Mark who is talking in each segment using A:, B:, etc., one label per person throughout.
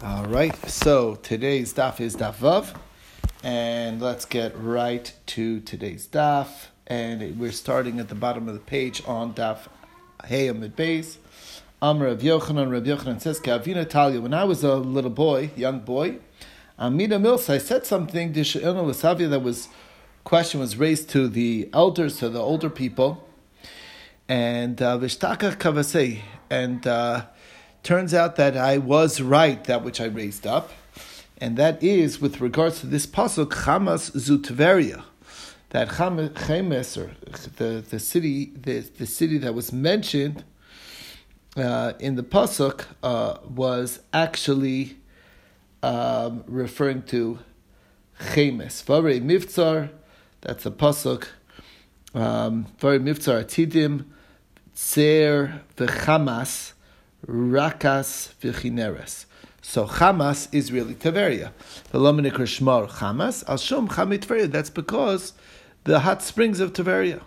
A: All right, so today's daf is daf vav, and let's get right to today's daf. And we're starting at the bottom of the page on daf hey amid base. Amr Rav Yochanan, Rav Yochanan says, Kavina Talia, when I was a little boy, young boy, Amina Milsa, I said something, that was, question was raised to the elders, to the older people, and uh, and uh, turns out that I was right, that which I raised up, and that is with regards to this pasuk Chamas Zutveria, that Chamas, or the, the city, the, the city that was mentioned uh, in the pasuk, uh, was actually um, referring to Chemes. Vare Mivtzar, that's a pasuk. Um, Vare Mivtzar Atidim, Tzer v'Chamas Rakas v'chineres. So Hamas is really Taveria. The Lominik Shmar Hamas, Al Shum Chamit Tveria. That's because the hot springs of Taveria.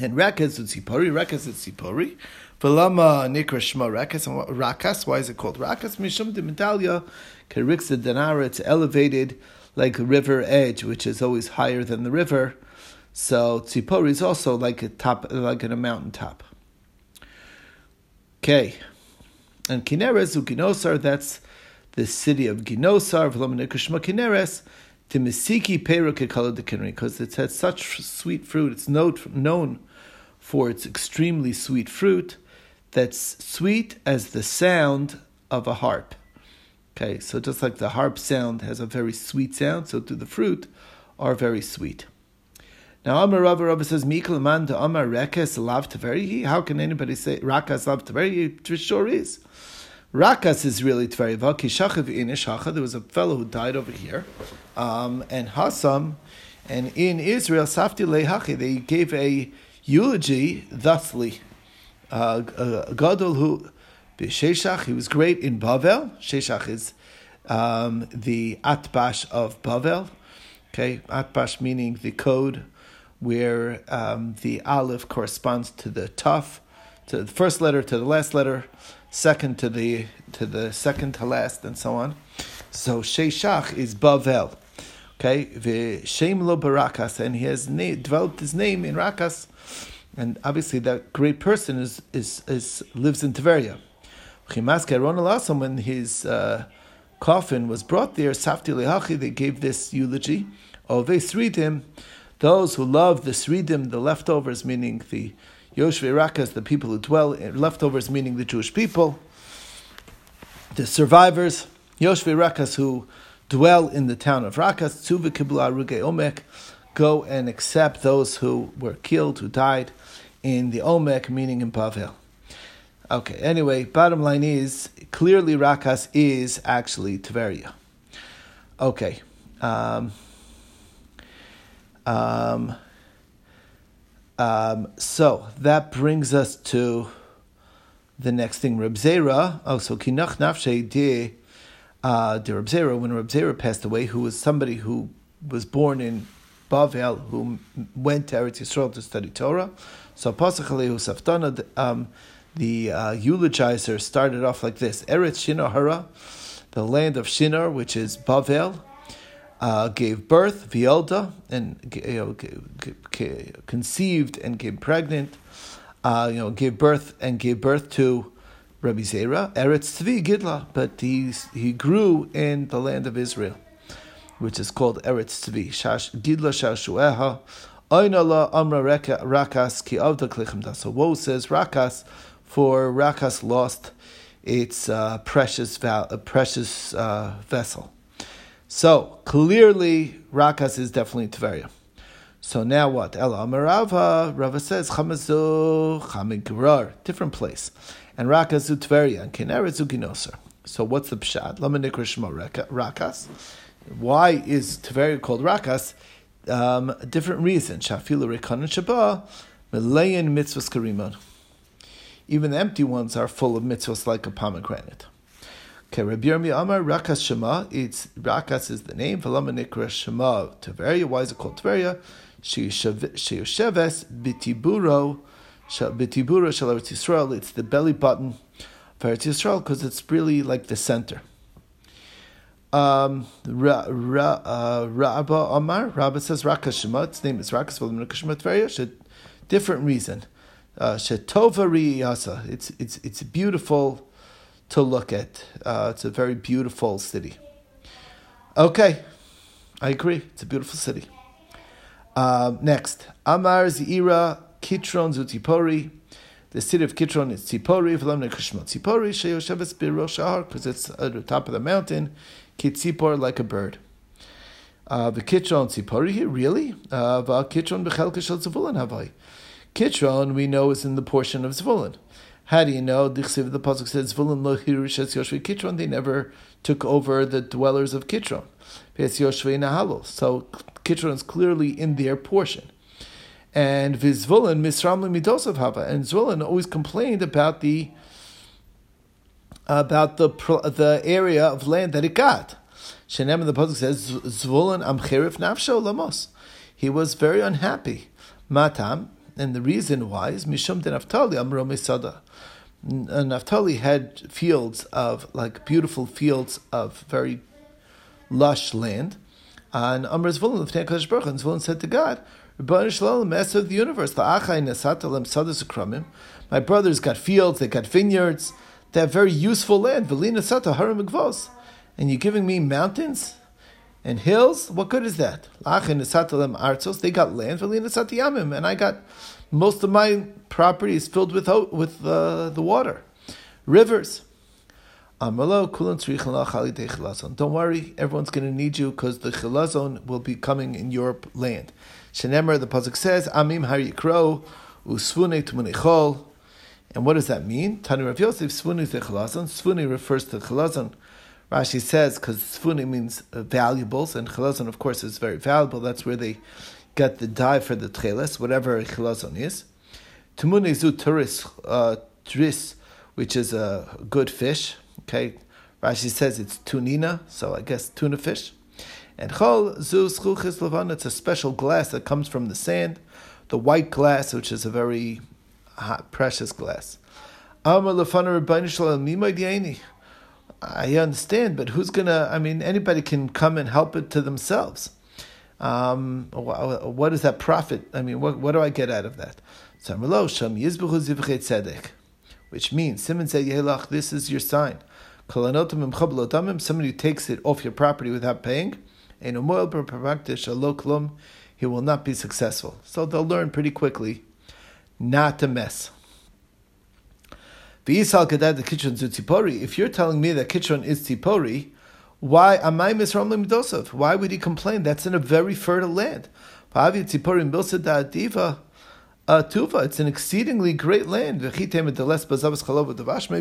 A: And Rakas is Tzipori, Rakas is Tzipori. Velama Nikra Shma Rakas. Rakas, why is it called Rakas? Mishum de Metalia, Kerix the Danara, it's elevated like a river edge, which is always higher than the river. So Tzipori is also like a top, like a mountain top. Okay. And Kineres, Uginosar, that's the city of Ginosar, Vlomanikashma Kineres, Timisiki Peru Kekala de because it had such sweet fruit. It's known for its extremely sweet fruit that's sweet as the sound of a harp. Okay, so just like the harp sound has a very sweet sound, so do the fruit are very sweet. Now, Amar Rava Rava says, Mikal man to Amar Rekes lav Tveri. How can anybody say Rakas lav Tveri? It sure is. Rakas is really Tveri. Vakishachav in There was a fellow who died over here, um, and Hasam, and in Israel, Safti Lehachi, they gave a eulogy thusly. Uh, Gadol who Sheshach, he was great in Bavel. Sheshach is um, the Atbash of Bavel. Okay, Atbash meaning the code where um, the aleph corresponds to the tuf, to the first letter to the last letter, second to the to the second to last, and so on. So Sheshach is Bavel. Okay, Shem lo barakas, and he has na- developed his name in Rakas, and obviously that great person is is, is lives in Tveria. When his uh, coffin was brought there, Safti lehachi, they gave this eulogy. Ove him those who love the Sridim, the leftovers, meaning the Yoshve Rakas, the people who dwell, leftovers, meaning the Jewish people, the survivors, Yoshve Rakas, who dwell in the town of Rakas, Tzuva Kibla Ruge Omek, go and accept those who were killed, who died in the Omek, meaning in Bavel. Okay, anyway, bottom line is clearly Rakas is actually Tveria. Okay. Um, um, um, so that brings us to the next thing. Reb Zera, oh, so kinach nafshe de uh, de Reb Zera, when Reb Zera passed away, who was somebody who was born in Bavel, who went to Eretz Yisrael to study Torah. So Pasach Alehu Saftana, um, the uh, eulogizer started off like this: Eretz Shinar Hara, the land of Shinar, which is Bavel, uh, gave birth, Violda, and you know, conceived and gave pregnant, uh, you know, gave birth and gave birth to Rabbi Zera, Eretz Tzvi Gidla, but he, he grew in the land of Israel, which is called Eretz Tzvi. Shash, Gidla Shashueha, Oinala Amra Rakas Ki Avda Klichim So Woe says Rakas, for Rakas lost its uh, precious, val- precious uh, vessel. So clearly, Rakas is definitely Tveria. So now what? Ela Amarava, Rava says, Chamazu, Chamigrar, different place. And Rakas Tveria, and Kineret Zuginoser. So what's the pshat? Lama Nikrishma Rakas. Why is Tveria called Rakas? Um, a different reason. Shafila Rekan and Shabbat, Malayan mitzvahs karimon. Even the empty ones are full of mitzvahs like a pomegranate. Okay, Rabbi Yirmi Amar Rakas Shema. It's Rakas is the name. Velama Nikra Shema Tveria. Why is it called Tveria? Sheyosheves bitiburo bitiburo shel Eretz Yisrael. It's the belly button of Eretz Yisrael because it's really like the center. Um, Ra, Ra, uh, Rabba Omar, Rabba says Rakashima, its name is Rakas Velamnikashima Tveria, different reason. Uh, Shetova Riyasa, it's, it's, it's beautiful to look at. Uh, it's a very beautiful city. Okay, I agree. It's a beautiful city. Uh, next, Amar Zira Kitron Zutipori. The city of Kitron is Tzipori, V'lam Nekashma Tzipori, Sheyosheves Birosh Ahar, because it's at the top of the mountain. Kitzipor, like a bird. Uh, the Kitron Tzipori here, really? Uh, Kitron Zvulun Havai. Kitron, we know, is in the portion of Zvulun. How do you know? The pasuk says Zvulun lo hirush Yoshvi Kitron. They never took over the dwellers of Kitron. So Kitron is clearly in their portion. And Vizvulun misram midosav hava. And Zvulun always complained about the about the the area of land that it got. Shenem the pasuk says Zvulun amcherif nafsho lamos. He was very unhappy. Matam, and the reason why is mishum de Naftali amro misada. Naphtali had fields of like beautiful fields of very lush land. And Amr Zvulun, Lefnei Kadosh Baruch and Zvulun said to God, Rebbeinu Shalom, Master of the universe, the Achai Nesatalem Sadas Akramim. My brothers got fields, they got vineyards, they have very useful land. Velina Sata Harim. And you're giving me mountains and hills? What good is that? Achai Nesatalem Artzos, they got land, Velina Satiyamim, and I got most of my property is filled with with uh, the water, rivers. Don't worry, everyone's going to need you because the chilazon will be coming in your land. Shenemer, the pasuk says, Amim har usvune. And what does that mean? Tanu Rav Yosef, svune chilazon. Svune refers to chilazon. Rashi says because svune means valuables, and chilazon, of course, is very valuable. That's where they get the dye for the tcheles, whatever chilazon is. Tumune zu turis, uh, which is a good fish. Okay, Rashi says it's tunina, so I guess tuna fish. And chol zu schuchis it's a special glass that comes from the sand, the white glass, which is a very hot, precious glass. I understand, but who's gonna? I mean, anybody can come and help it to themselves. Um, what is that profit? I mean, what, what do I get out of that? Which means, Simon said, this is your sign. Somebody who takes it off your property without paying, he will not be successful. So they'll learn pretty quickly not to mess. If you're telling me that Kitron is Tzipori, why amai misram limdosov? Why would he complain? That's in a very fertile land. It's an exceedingly great land. Maybe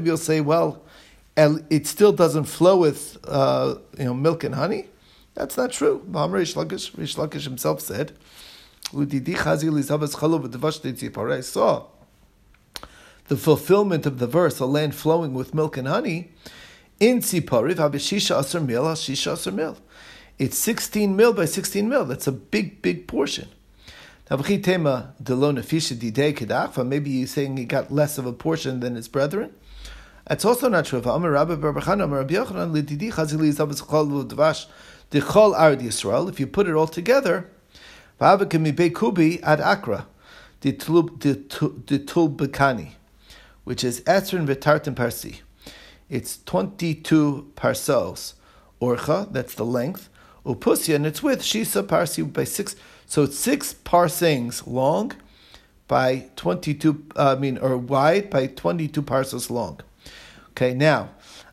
A: you'll say, well, it still doesn't flow with uh, you know milk and honey. That's not true. Rish Lakish himself said, I saw the fulfillment of the verse, a land flowing with milk and honey. In Tziporiv, Habeshisha Asr Mil, Hashisha Asr Mil. It's 16 mil by 16 mil. That's a big, big portion. Now Bukitema Delona Fisha Dide Kidafa, maybe he's saying he got less of a portion than his brethren. That's also not true. If you put it all together, ad akra, which is Etzrin v'tartim parsi. It's 22 parsos. Orcha, that's the length. Upusya, and it's width, Shisa parsi by six. So it's six parsings long by 22, uh, I mean, or wide by 22 parsos long. Okay, now,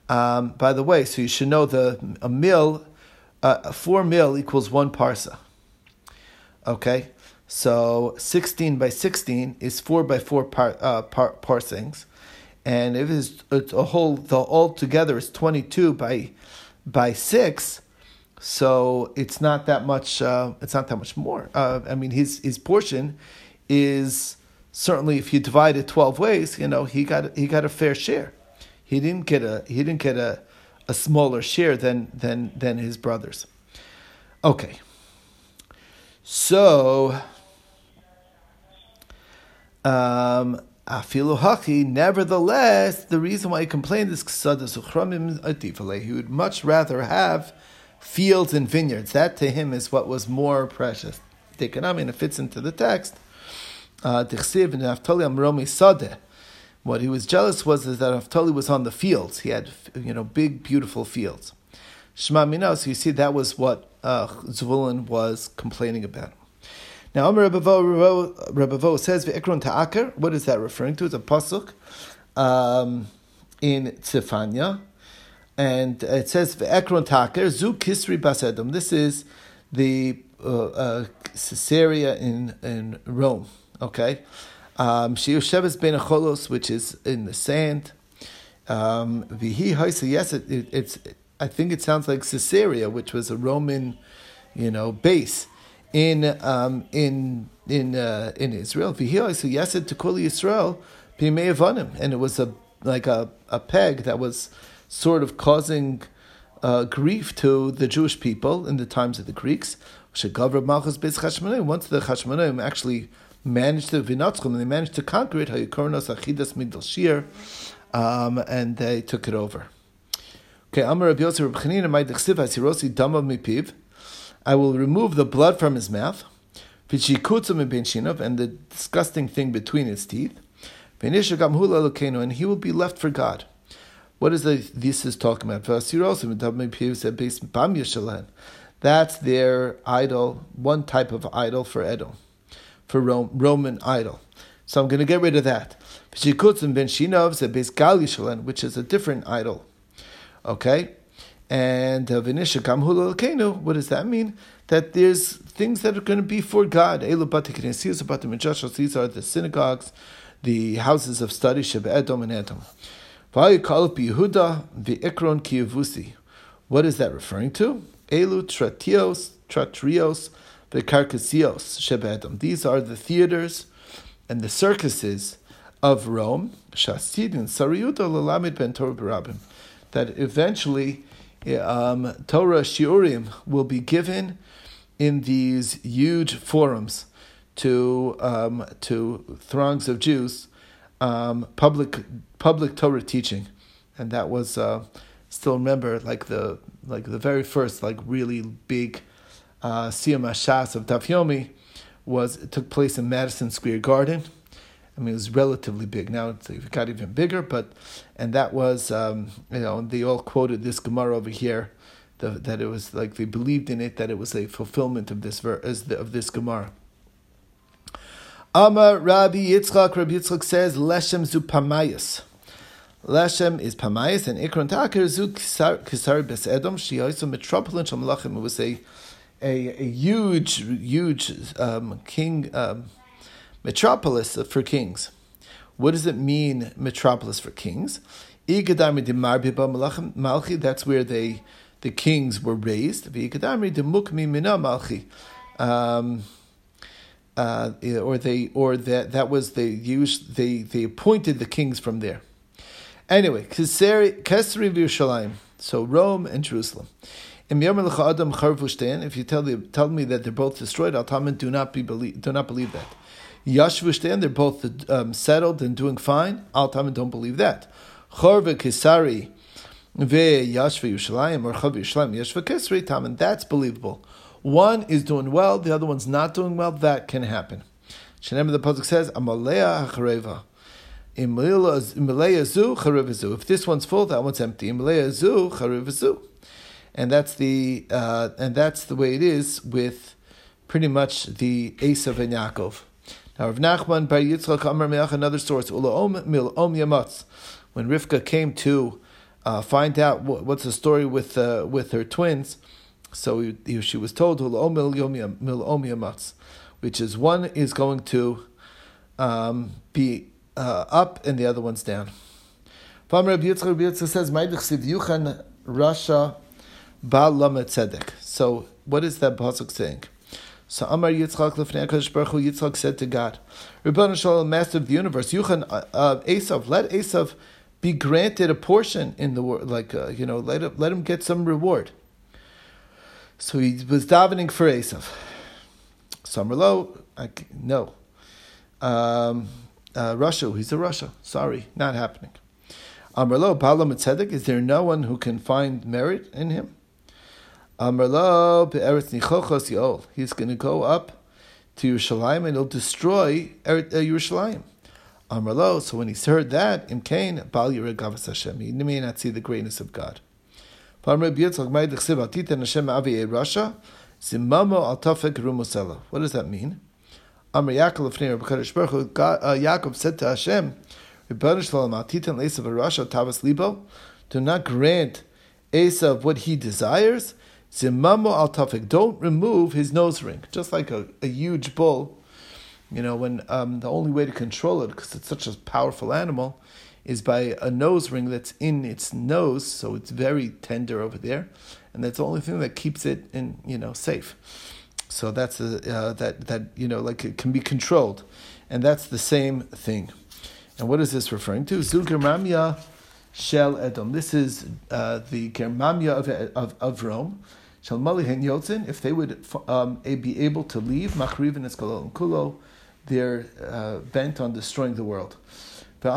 A: um, by the way, so you should know the a mil, uh, four mil equals one parsa. Okay, so 16 by 16 is four by four par, uh, par, parsings and if it's, it's a whole the all together is 22 by by 6 so it's not that much uh, it's not that much more. Uh, i mean his his portion is certainly if you divide it 12 ways you know he got he got a fair share. He didn't get a he didn't get a, a smaller share than than than his brothers. Okay. So um Nevertheless, the reason why he complained is he would much rather have fields and vineyards. That to him is what was more precious. Dekanami, and it fits into the text. Uh, what he was jealous was is that Naphtali was on the fields. He had you know big, beautiful fields. Shema Mina, so you see that was what uh, Zvulun was complaining about. Now, Amr Rebavo says, Ve'ekron ta'akar, what is that referring to? It's a pasuk um, in Tzefanya, and it says, Ve'ekron ta'akar, zu kisri basedom. This is the uh, uh, Caesarea in, in Rome, okay? Um, Sheyosheves ben Acholos, which is in the sand. Um, Vihi Haisa, yes, it, it, it's, I think it sounds like Caesarea, which was a Roman, you know, base in um, in in uh, in Israel. V'hi yes, to call Yisrael b'mei and it was a like a, a peg that was sort of causing uh, grief to the Jewish people in the times of the Greeks. Once the Chashmonaim actually managed to vinatzchum, and they managed to conquer it. achidas migdal shir, um, and they took it over. Okay, Amar Rabbi Yosef Rabbi Chanina, my dechsiv hasirosi dama mipiv. I will remove the blood from his mouth, and the disgusting thing between his teeth, and he will be left for God. What is the, this is talking about? That's their idol, one type of idol for Edom, for Rome, Roman idol. So I'm going to get rid of that. Which is a different idol. Okay? And uh, what does that mean? That there's things that are going to be for God. These are the synagogues, the houses of study, Sheb Edom and Edom. What is that referring to? Elu tratios, tratrios, vekarkasios, Sheb Edom. These are the theaters and the circuses of Rome, Shasidin, Sariyuta, Lalamid Ben Torah that eventually um, Torah shiurim will be given in these huge forums to um, to throngs of Jews, um, public public Torah teaching, and that was uh, still remember like the like the very first like really big uh, Siyam Shas of Daf Yomi was took place in Madison Square Garden I mean, it was relatively big. Now it got even bigger, but and that was um, you know they all quoted this Gemara over here, the, that it was like they believed in it that it was a fulfillment of this ver- of this Gemara. Amar Rabbi Yitzchak. Rabbi Yitzchak says Leshem zu pamayas. Leshem is pamayas and Ikron Taker zu kisar besedom. She also metropolitan shamlachim. It was a a, a huge huge um, king. Um, metropolis for kings. What does it mean, metropolis for kings? That's where they the kings were raised. Um, uh, or they or that that was they used they they appointed the kings from there. Anyway, Kesari Yerushalayim, so Rome and Jerusalem. If you tell, the, tell me that they're both destroyed, I'll tell them do not be believe, do not believe that. Yashvushtan, they're both um, settled and doing fine. Al Tamid don't believe that. Chorve Kisari ve Yashva Yushalayim or Chav Yushalayim Yashva Kisri Tamin, that's believable. One is doing well, the other one's not doing well, that can happen. Shenem the Pasuk says, Amalea HaChareva. If this one's full, that one's empty. And that's the uh, and that's the way it is with pretty much the Esav and Yaakov. Now, Rav Nachman Bar Yitzchak Amar Meach, another source, Ulaom Mil Om Yamatz, when Rivka came to uh, find out what, what's the story with uh, with her twins, so he, he, she was told Ulaom Mil Om Yamatz, which is one is going to um, be uh, up and the other one's down. Rabbi Yitzchak says, "Ma'idich Yuchan Rasha Ba Tzedek." So, what is that pasuk saying? So Amar Yitzchak Lefnei Hakadosh Baruch Hu, Yitzchak said to God, Rebbeinu Shalom, Master of the universe, Yuchan uh, uh, Esav, let Esav be granted a portion in the world, like uh, you know, let him, let him get some reward. So he was davening for Esav. Samarlo, no. Um, uh, rasha. He's a rasha. Sorry, not happening. Amrlo Palam Tzedek. Is there no one who can find merit in him? Nichochos Yol. He's going to go up to Yerushalayim and he'll destroy uh, Yerushalayim. Amrlo. So when he's heard that, Imkain Bal Yeragavas Hashem. He may not see the greatness of God. What does that mean? Amr Yaakov uh, Yaakov said to Hashem, do not grant Esav what he desires. Zimamo al tafik. Don't remove his nose ring. Just like a, a huge bull, you know, when um, the only way to control it, because it's such a powerful animal, is by a nose ring that's in its nose, so it's very tender over there, and that's the only thing that keeps it in, you know, safe. So that's a, uh, that that you know, like it can be controlled, and that's the same thing. And what is this referring to? Zulgermamia Shel Edom. This is uh, the Germamia of, of, of Rome. If they would um, be able to leave, Machriv and Kulo, they're uh, bent on destroying the world. There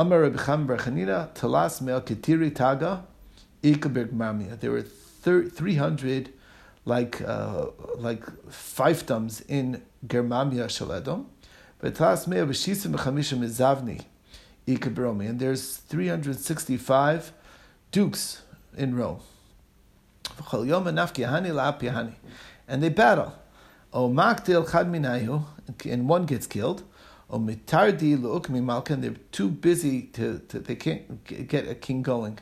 A: were 300 like uh, like fiefdoms in Germania Shaledom. But Talas Mea B'shisim B'chamishim Zavni, Ikabromi. And there's 365 dukes in Rome. And they battle. O Chad Minayu, and one gets killed lu'ukmi malkan, they're too busy to, to, they can't get a king going.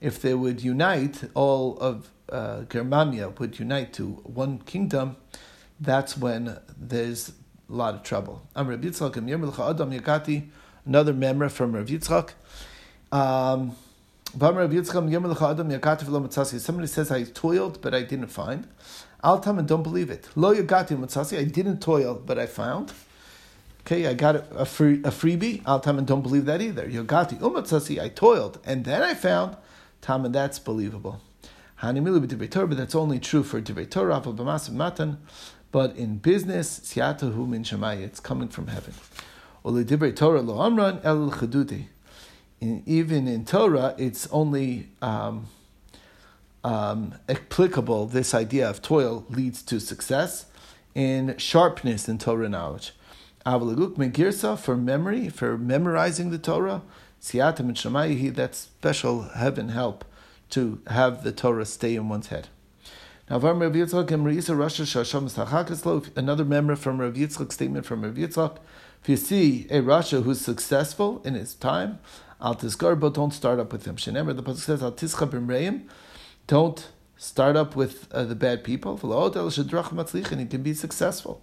A: If they would unite, all of uh, Germania would unite to one kingdom, that's when there's a lot of trouble. Another memra from Rav Yitzchak. Um, Somebody says I toiled, but I didn't find. Altam and don't believe it. Lo yagati I didn't toil, but I found. Okay, I got a, free, a freebie. Al Taman don't believe that either. Yogati umatzasi, I toiled, and then I found Taman, that's believable. Hanimilu Torah, but that's only true for Divrei Torah, matan. But in business, siatahu min shemaya, it's coming from heaven. Torah lo amran el chadudi. Even in Torah, it's only um, um, applicable. This idea of toil leads to success in sharpness in Torah knowledge. Avalaguk Megirsa for memory, for memorizing the Torah. Siatam and Shemayi, that special heaven help to have the Torah stay in one's head. Now, another memory from Rav Yitzchak, statement from Rav Yitzchak. If you see a Rasha who's successful in his time, Al but don't start up with him. Shenemer, the Pasuk says, Al Tischa don't start up with uh, the bad people. And he can be successful.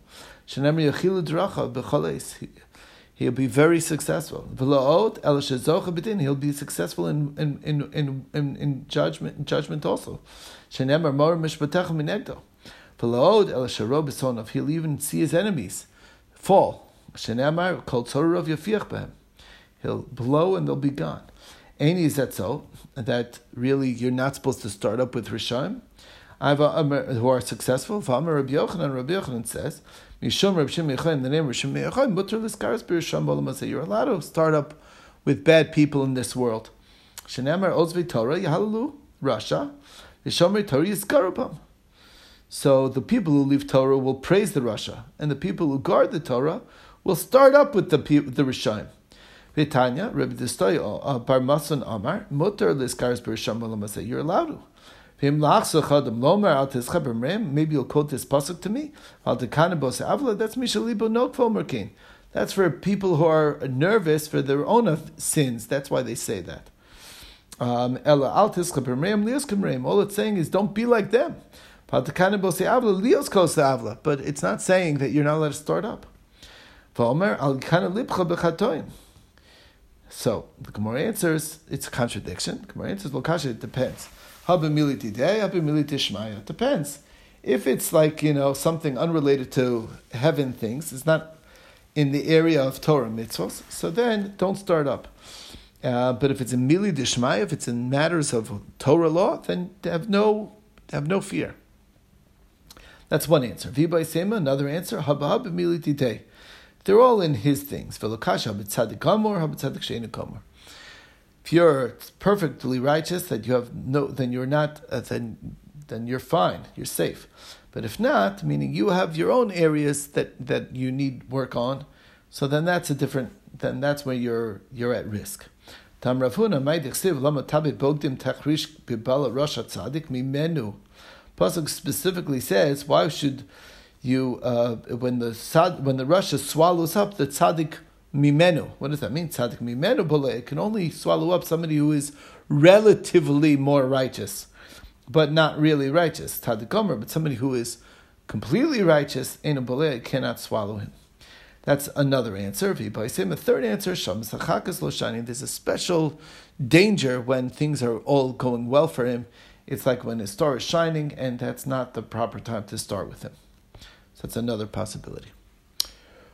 A: He'll be very successful. He'll be successful in, in, in, in, in judgment in judgment also. He'll even see his enemies fall. He'll blow and they'll be gone. Any is that so? That really you're not supposed to start up with Rishon? who are successful. Rabbi Yochanan, Rabbi Yochanan says, Mishum Rabbi Shimon in the name of Shimon Yochai, Mutter Liskaris Birisham You're allowed to start up with bad people in this world. Shenamar Ozvi Torah, Yahalalu, rasha, Yishomer Torah Yiskarabam. So the people who leave Torah will praise the rasha, and the people who guard the Torah will start up with the the Rishayim. Vitanya, Rabbi Distoy, uh, Bar Masan Amar, Mutter Liskaris Birisham You're allowed to. Maybe you'll quote this pasuk to me. That's mishalibo no. That's for people who are nervous for their own sins. That's why they say that. Um, All it's saying is don't be like them. But it's not saying that you're not allowed to start up. So the Gemara answers it's a contradiction. The Gemara answers, well, Kasha, it depends. It depends. If it's like, you know, something unrelated to heaven things, it's not in the area of Torah mitzvahs, so then don't start up. Uh, but if it's in mili dishmaya, if it's in matters of Torah law, then have no have no fear. That's one answer. Vibay sema, another answer. Habab mili They're all in his things. If you're perfectly righteous, that you have no, then you're not, uh, then then you're fine, you're safe. But if not, meaning you have your own areas that, that you need work on, so then that's a different, then that's where you're you're at risk. Tam Ravuna lama bogdim tachrish bibala tzadik mimenu. Pasuk specifically says, why should you uh, when the when the rasha swallows up the tzaddik mimenu? What does that mean? Tzaddik mimenu It can only swallow up somebody who is relatively more righteous but not really righteous, Tadikomer, but somebody who is completely righteous, in a Baleh cannot swallow him. That's another answer. A third answer, there's a special danger when things are all going well for him. It's like when his star is shining, and that's not the proper time to start with him. So that's another possibility.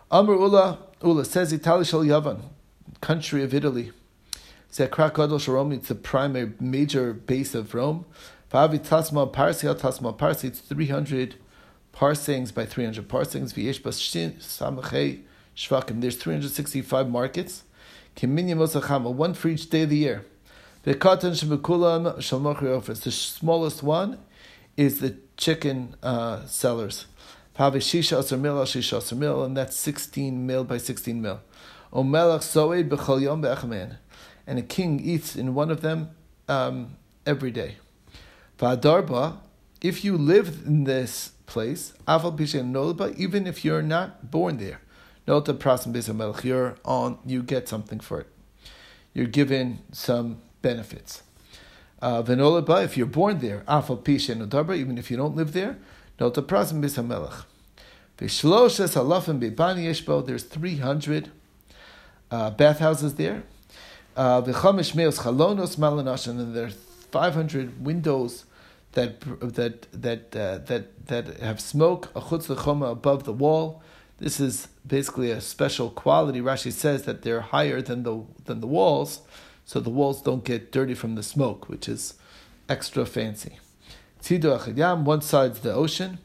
A: Amr Ula, Ula says Itali Shal Yavan, country of Italy. It's the primary major base of Rome. It's 300 parsings by 300 parsings. There's 365 markets. One for each day of the year. The smallest one is the chicken uh, sellers. Pavi shisha asar mil shisha asar mil, and that's 16 mil by 16 mil. Omelach soed b'chol yom. And a king eats in one of them um, every day. V'adarba, if you live in this place, aval pishen nolba, even if you're not born there, nolta prasim besamelch, you're on, you get something for it. You're given some benefits. Uh, Venolaba, if you're born there, even if you don't live there, prasim besamelch. Vishloshes halafim bebani yeshbo, there's 300 uh, bathhouses there. Uh, V'chamish and there are 500 windows that that that uh, that that have smoke a chutz lechoma above the wall. This is basically a special quality. Rashi says that they're higher than the than the walls, so the walls don't get dirty from the smoke, which is extra fancy. Tzidu echad yam, one side's the ocean.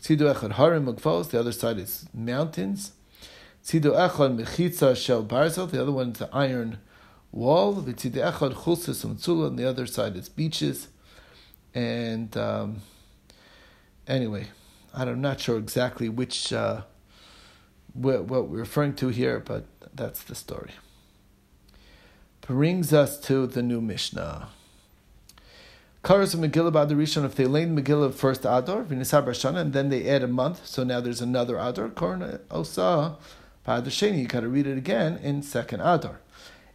A: Tzidu echad harim mugvos, the other side is mountains. Tzidu echad mechitza shel barzel, the other one is the iron wall, v'tzid echad chulsis umtzula, and the other side is beaches. And um, anyway, I'm not sure exactly which uh, what, what we're referring to here, but that's the story. Brings us to the new Mishnah. Karas of Megillah Bad Rishon, if they lane Megillah first Adar, Vinisar Bashana, and then they add a month, so now there's another Adar. Korna Osa Bad Sheni, you gotta read it again in second Adar.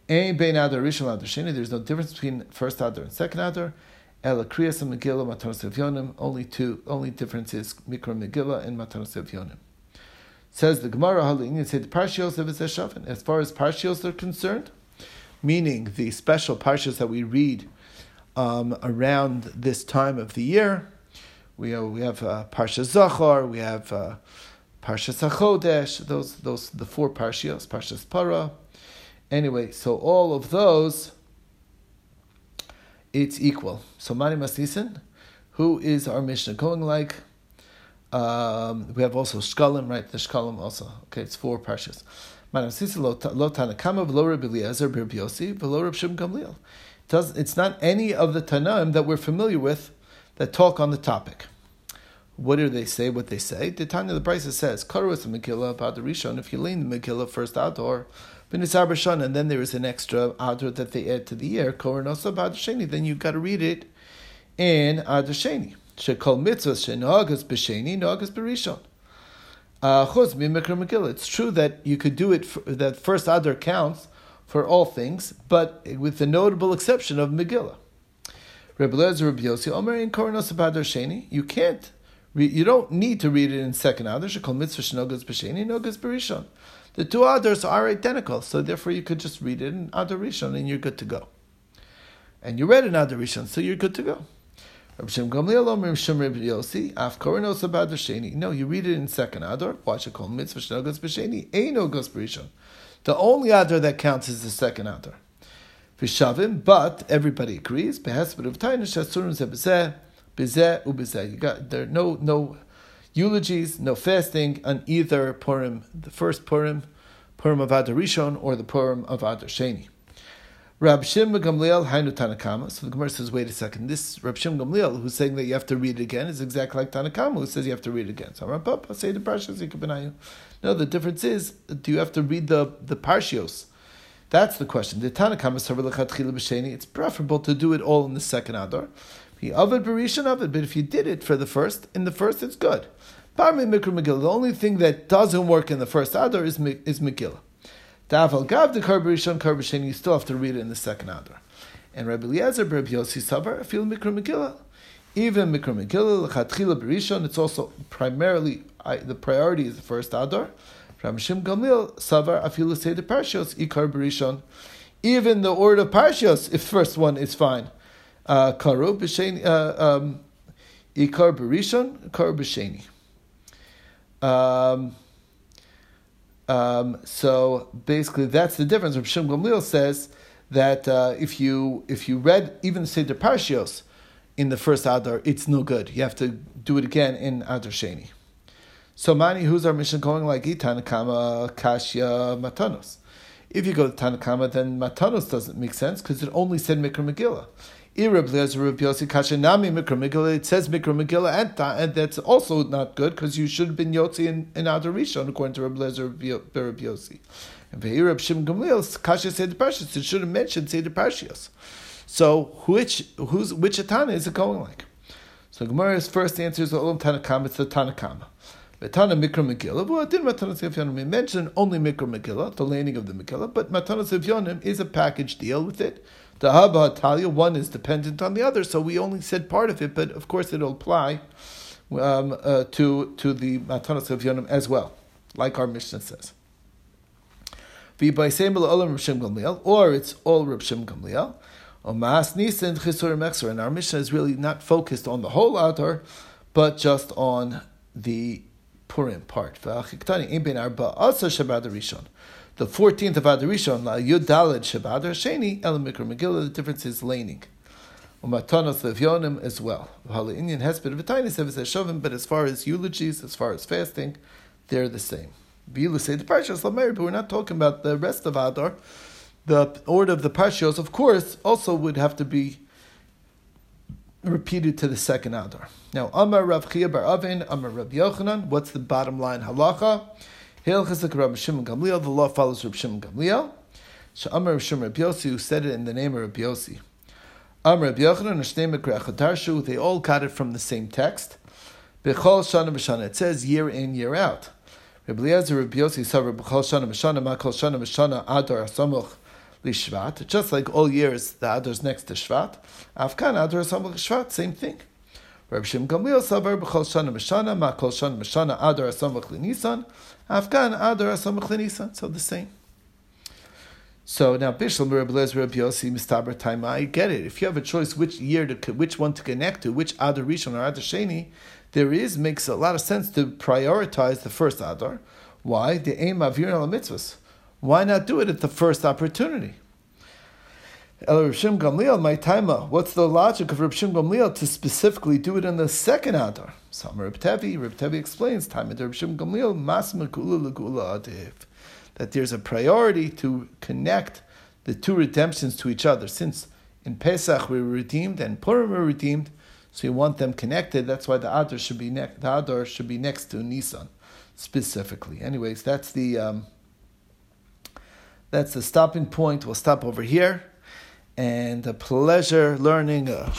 A: Ein bein adar rishon adar sheni. There's no difference between first adar and second adar. Ela kriyas and Megillah matanos evyonim. Only two. Only difference is mikra Megillah and matanos evyonim. Says the Gemara Halin. Said the parshios of. As far as parshios are concerned, meaning the special parshios that we read um, around this time of the year. We we have uh, Parsha Zachor, we have uh, Parsha Sachodesh, those those the four parshios, Parsha Para, Anyway, so all of those, it's equal. So Mani Masnisin, who is our Mishnah going like? Um, we have also Shkalim, right? The Shkalim also. Okay, it's four parshas. Mani Masnisin lo Tanakama v'lo Rabbi Eliezer Yossi v'lo Rabbi Shimon Gamliel. It's not any of the Tanaim that we're familiar with that talk on the topic. What do they say? What they say? The Tanya the Brisa says, "Karu the Megillah Rishon. If you lean the Megillah first B'nisar b'shana, and then there is an extra adr that they add to the year, koranosa b'adr then you've got to read it in adr sheni. Shekol mitzvahs shenogas b'sheni, nogas b'rishon. Uh, mimikra megillah. It's true that you could do it, for, that first adr counts for all things, but with the notable exception of Megillah. Rebbe Lezer Rebbe Yossi Omer in Koranosa b'adr sheni, you can't you don't need to read it in second adr. Shekol mitzvah shenogas b'sheni, nogas b'rishon. The two others are identical, so therefore you could just read it in Adar Rishon and you're good to go. And you read in Adar Rishon, so you're good to go. No, you read it in second Adar. Watch it called mitzvah shnogas b'sheni. Eino gos b'rishon. The only Adar that counts is the second Adar. Vishavim, but everybody agrees. You got there no no eulogies, no fasting on either Purim, the first Purim, Purim of Adar Rishon, or the Purim of Adar Sheni. Rab Shim Gamliel Hainu Tanakama. So the Gemara says, wait a second. This Rab Shim Gamliel, who's saying that you have to read it again, is exactly like Tanakama, who says you have to read it again. So Papa say the Parshas No, the difference is, do you have to read the the Parshios? That's the question. The Tanakama It's preferable to do it all in the second Adar. The Avid Barishan Avid, but if you did it for the first, in the first it's good. Parmi Mikra Megillah, the only thing that doesn't work in the first Adar is, is Megillah. Daval gav the karbarishon karbashen, you still have to read it in the second adar. And Rabbi Eliezer, Rabbi Yossi Savar, feel mikra megillah. Even mikra megillah, lechatchila berishon, it's also primarily, I, the priority is the first adar. Rabbi Shim Gamliel, Savar, say the parshios, ikar berishon. Even the order of parshios, if first one is fine. Uh, karu b'sheni, uh, ikar berishon, kar b'sheni. Um, um, so basically, that's the difference. Rav Shim Gamliel says that uh, if you if you read even the Seder Parshios in the first Adar, it's no good. You have to do it again in Adar Sheni. So Mani, who's our mission going like Itanakama, Kashya, Matanos? If you go to Tanakama, then Matanos doesn't make sense because it only said Mikra Megillah. It says Mikra and, that's also not good because you should have been Yotzi in, in Adar Rishon, according to Rabbi Lezer Rabbi Yossi. And Ve'ir Shim Gamliel, Kasha said the Parshas, it should have mentioned say the Parshios. So which who's which Atana is it going like? So Gemara's first answer is Olam Tanakama, it's the Tanakama. Matana Mikra Megillah. Well, didn't Sefyonim. We mentioned only Mikra Megillah, the laning of the Megillah, but Matana Sefyonim is a package deal with it. The Haba Talia, one is dependent on the other, so we only said part of it, but of course it'll apply um, uh, to, to the Matana Sefyonim as well, like our Mishnah says. Or it's all Reb Shem Gamliel. And our mission is really not focused on the whole Adar, but just on the Purim part. The 14th of Adar Rishon, Yud Daled Shabbat Sheni, El Mikra Megillah, the difference is laning. Umatanos Levyonim as well. Indian Hesped V'tainis Shovim, but as far as eulogies, as far as fasting, they're the same. Bilu say the Parshas Lamer, but we're not talking about the rest of Adar. The order of the Parshios, of course, also would have to be repeated to the second Adar. Now, Amar Rav Chia Bar Avin, Amar Rav Yochanan, what's the bottom line halacha? Chesed Rav Shimon Gamliel, the law follows Rav Shimon Gamliel. Amar Rav Shimon Rav Yossi, who said it in the name of Rabbi Yossi. Amar Rav Yochanan, they all got it from the same text. Bechol Shana B'Shana, it says year in, year out. Rabbi Eliezer Rabbi Yossi said B'chol Shana B'Shana, Ma Kol Shana B'Shana, Adar Asamuch, Lishvat, just like all years, the Adar's next to Shvat. Afkan Adar Samach Shvat, same thing. Rabbi Shim Gamliel Savar B'chol Shana Meshana, Ma Kol Shana Meshana, Adar Samach Linisan, Afkan Adar Samach Linisan, so the same. So now Bishlam Reb Lezer Reb Yossi Mistaber Taima, I get it. If you have a choice which year to which one to connect to, which Adar Rishon or Adar Sheni, there is makes a lot of sense to prioritize the first Adar. Why? The aim of Yirna mitzvahs. Why not do it at the first opportunity? El Shim Gamliel, my taima. What's the logic of Shim Gamliel to specifically do it in the second Adar? Some Reb Tevi, Reb Tevi explains taima Reb Shim Gamliel mas megula legula adiv that there's a priority to connect the two redemptions to each other. Since in Pesach we were redeemed and Purim we were redeemed, so you want them connected. That's why the Adar should be ne- the Adar should be next to Nisan specifically. Anyways, that's the. Um, that's the stopping point. We'll stop over here. And a pleasure learning. Uh,